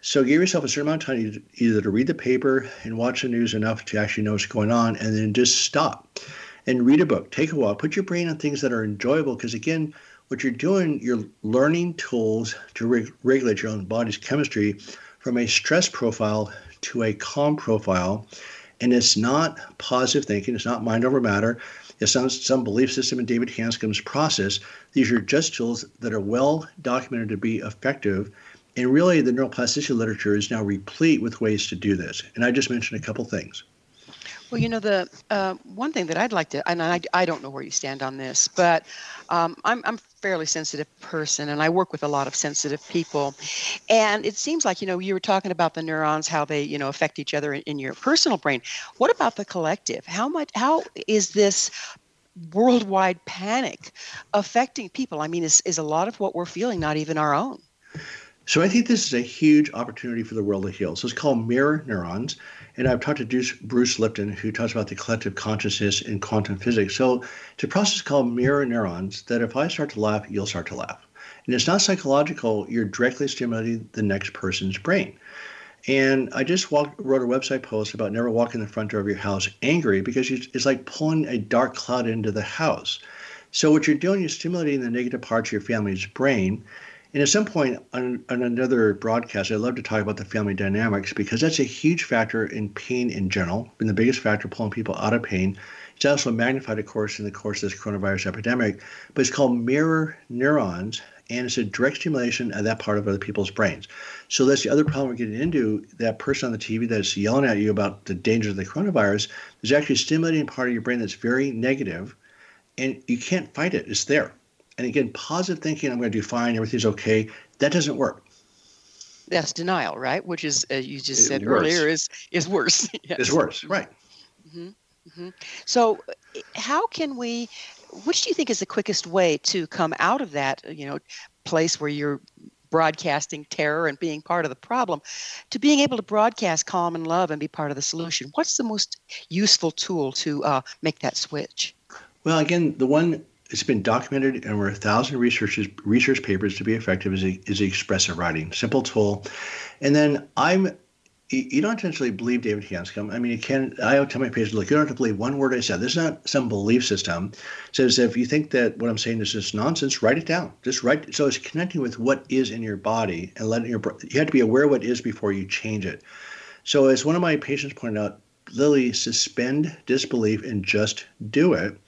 So give yourself a certain amount of time either to read the paper and watch the news enough to actually know what's going on, and then just stop and read a book. Take a walk. Put your brain on things that are enjoyable, because again, what you're doing, you're learning tools to re- regulate your own body's chemistry from a stress profile to a calm profile. And it's not positive thinking, it's not mind over matter, it's not some belief system in David Hanscom's process. These are just tools that are well documented to be effective. And really, the neuroplasticity literature is now replete with ways to do this. And I just mentioned a couple things. Well, you know, the uh, one thing that I'd like to, and I, I don't know where you stand on this, but um, I'm, I'm fairly sensitive person and I work with a lot of sensitive people. And it seems like, you know, you were talking about the neurons, how they, you know, affect each other in, in your personal brain. What about the collective? How much, how is this worldwide panic affecting people? I mean, is, is a lot of what we're feeling not even our own? So I think this is a huge opportunity for the world to heal. So it's called mirror neurons. And I've talked to Bruce Lipton, who talks about the collective consciousness in quantum physics. So it's a process called mirror neurons that if I start to laugh, you'll start to laugh. And it's not psychological, you're directly stimulating the next person's brain. And I just walked, wrote a website post about never walking the front door of your house angry because it's like pulling a dark cloud into the house. So what you're doing, you're stimulating the negative parts of your family's brain and at some point on, on, another broadcast, I'd love to talk about the family dynamics because that's a huge factor in pain in general, been the biggest factor pulling people out of pain. It's also magnified, of course, in the course of this coronavirus epidemic, but it's called mirror neurons, and it's a direct stimulation of that part of other people's brains. So that's the other problem we're getting into. That person on the TV that's yelling at you about the dangers of the coronavirus is actually stimulating part of your brain that's very negative, and you can't fight it. It's there. And again, positive thinking, I'm going to do fine, everything's okay, that doesn't work. That's denial, right? Which is, as you just said earlier, is is worse. yes. It's worse, right? Mm-hmm. Mm-hmm. So, how can we? Which do you think is the quickest way to come out of that? You know, place where you're broadcasting terror and being part of the problem to being able to broadcast calm and love and be part of the solution what's the most useful tool to uh, make that switch well again the one it's been documented in over a thousand researches, research papers to be effective is, is expressive writing, simple tool. And then I'm, you don't essentially believe David Hanscom. I mean, you can. I tell my patients, look, you don't have to believe one word I said. This is not some belief system. It says if you think that what I'm saying is just nonsense, write it down. Just write. So it's connecting with what is in your body and letting your. You have to be aware what is before you change it. So as one of my patients pointed out, Lily, suspend disbelief and just do it.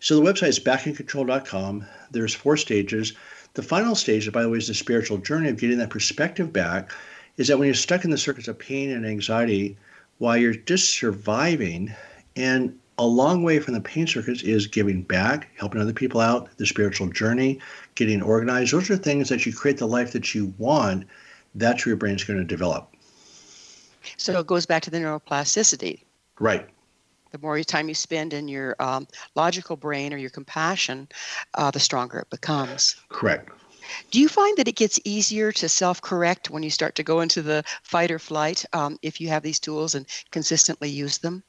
So the website is backincontrol.com. There's four stages. The final stage, by the way, is the spiritual journey of getting that perspective back. Is that when you're stuck in the circuits of pain and anxiety, while you're just surviving, and a long way from the pain circuits is giving back, helping other people out, the spiritual journey, getting organized. Those are things that you create the life that you want. That's where your brain's going to develop. So it goes back to the neuroplasticity. Right the more time you spend in your um, logical brain or your compassion, uh, the stronger it becomes. Correct. Do you find that it gets easier to self correct when you start to go into the fight or flight um, if you have these tools and consistently use them?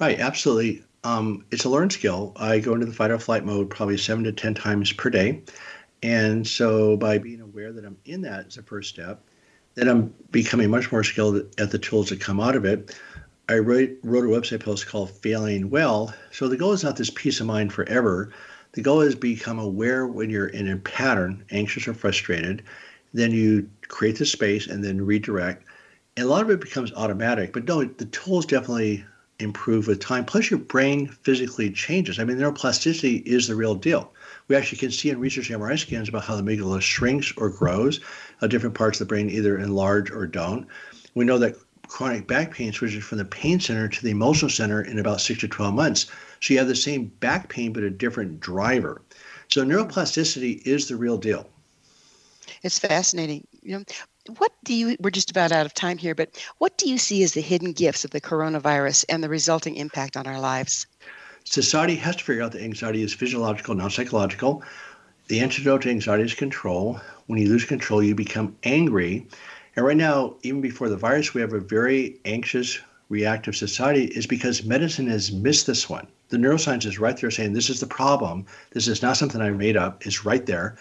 Right, absolutely. Um, it's a learned skill. I go into the fight or flight mode probably seven to 10 times per day. And so by being aware that I'm in that as a first step, then I'm becoming much more skilled at the tools that come out of it. I wrote, wrote a website post called Failing Well. So the goal is not this peace of mind forever. The goal is become aware when you're in a pattern, anxious or frustrated. Then you create the space and then redirect. And a lot of it becomes automatic. But no, the tools definitely improve with time. Plus, your brain physically changes. I mean, neuroplasticity is the real deal. We actually can see in research MRI scans about how the amygdala shrinks or grows. Uh, different parts of the brain either enlarge or don't. We know that chronic back pain switches from the pain center to the emotional center in about six to 12 months. So you have the same back pain, but a different driver. So neuroplasticity is the real deal. It's fascinating. You know, what do you, we're just about out of time here, but what do you see as the hidden gifts of the coronavirus and the resulting impact on our lives? Society has to figure out that anxiety is physiological, not psychological. The antidote to anxiety is control. When you lose control, you become angry and right now, even before the virus, we have a very anxious, reactive society, is because medicine has missed this one. The neuroscience is right there saying this is the problem. This is not something I made up. It's right there.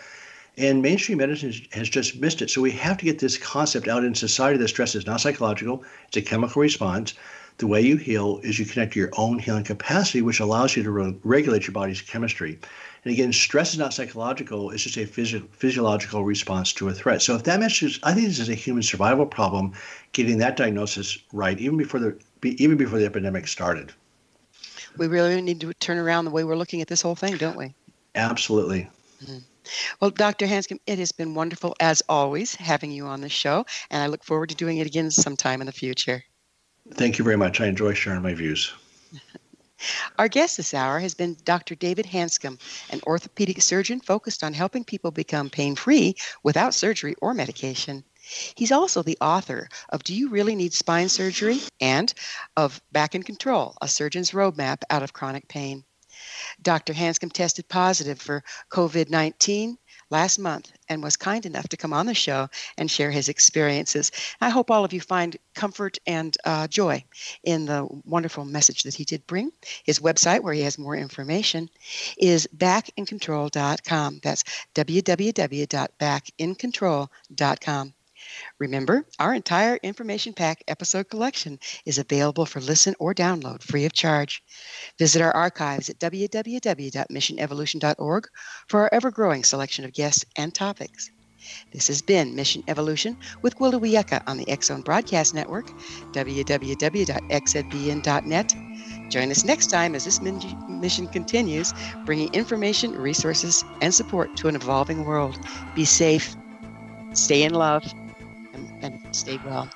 And mainstream medicine has just missed it. So we have to get this concept out in society that stress is not psychological, it's a chemical response. The way you heal is you connect to your own healing capacity, which allows you to re- regulate your body's chemistry. And again, stress is not psychological, it's just a physio- physiological response to a threat. So if that message, I think this is a human survival problem, getting that diagnosis right, even before the even before the epidemic started. We really need to turn around the way we're looking at this whole thing, don't we? Absolutely. Mm-hmm. Well, Dr. Hanscom, it has been wonderful as always having you on the show, and I look forward to doing it again sometime in the future. Thank you very much. I enjoy sharing my views. Our guest this hour has been Dr. David Hanscom, an orthopedic surgeon focused on helping people become pain free without surgery or medication. He's also the author of Do You Really Need Spine Surgery? and of Back in Control, a surgeon's roadmap out of chronic pain. Dr. Hanscom tested positive for COVID 19 last month and was kind enough to come on the show and share his experiences. I hope all of you find comfort and uh, joy in the wonderful message that he did bring. His website, where he has more information, is backincontrol.com. That's www.backincontrol.com. Remember, our entire information pack episode collection is available for listen or download free of charge. Visit our archives at www.missionevolution.org for our ever growing selection of guests and topics. This has been Mission Evolution with Gwilda on the Zone Broadcast Network, www.xzbn.net. Join us next time as this mission continues, bringing information, resources, and support to an evolving world. Be safe, stay in love, and stay well.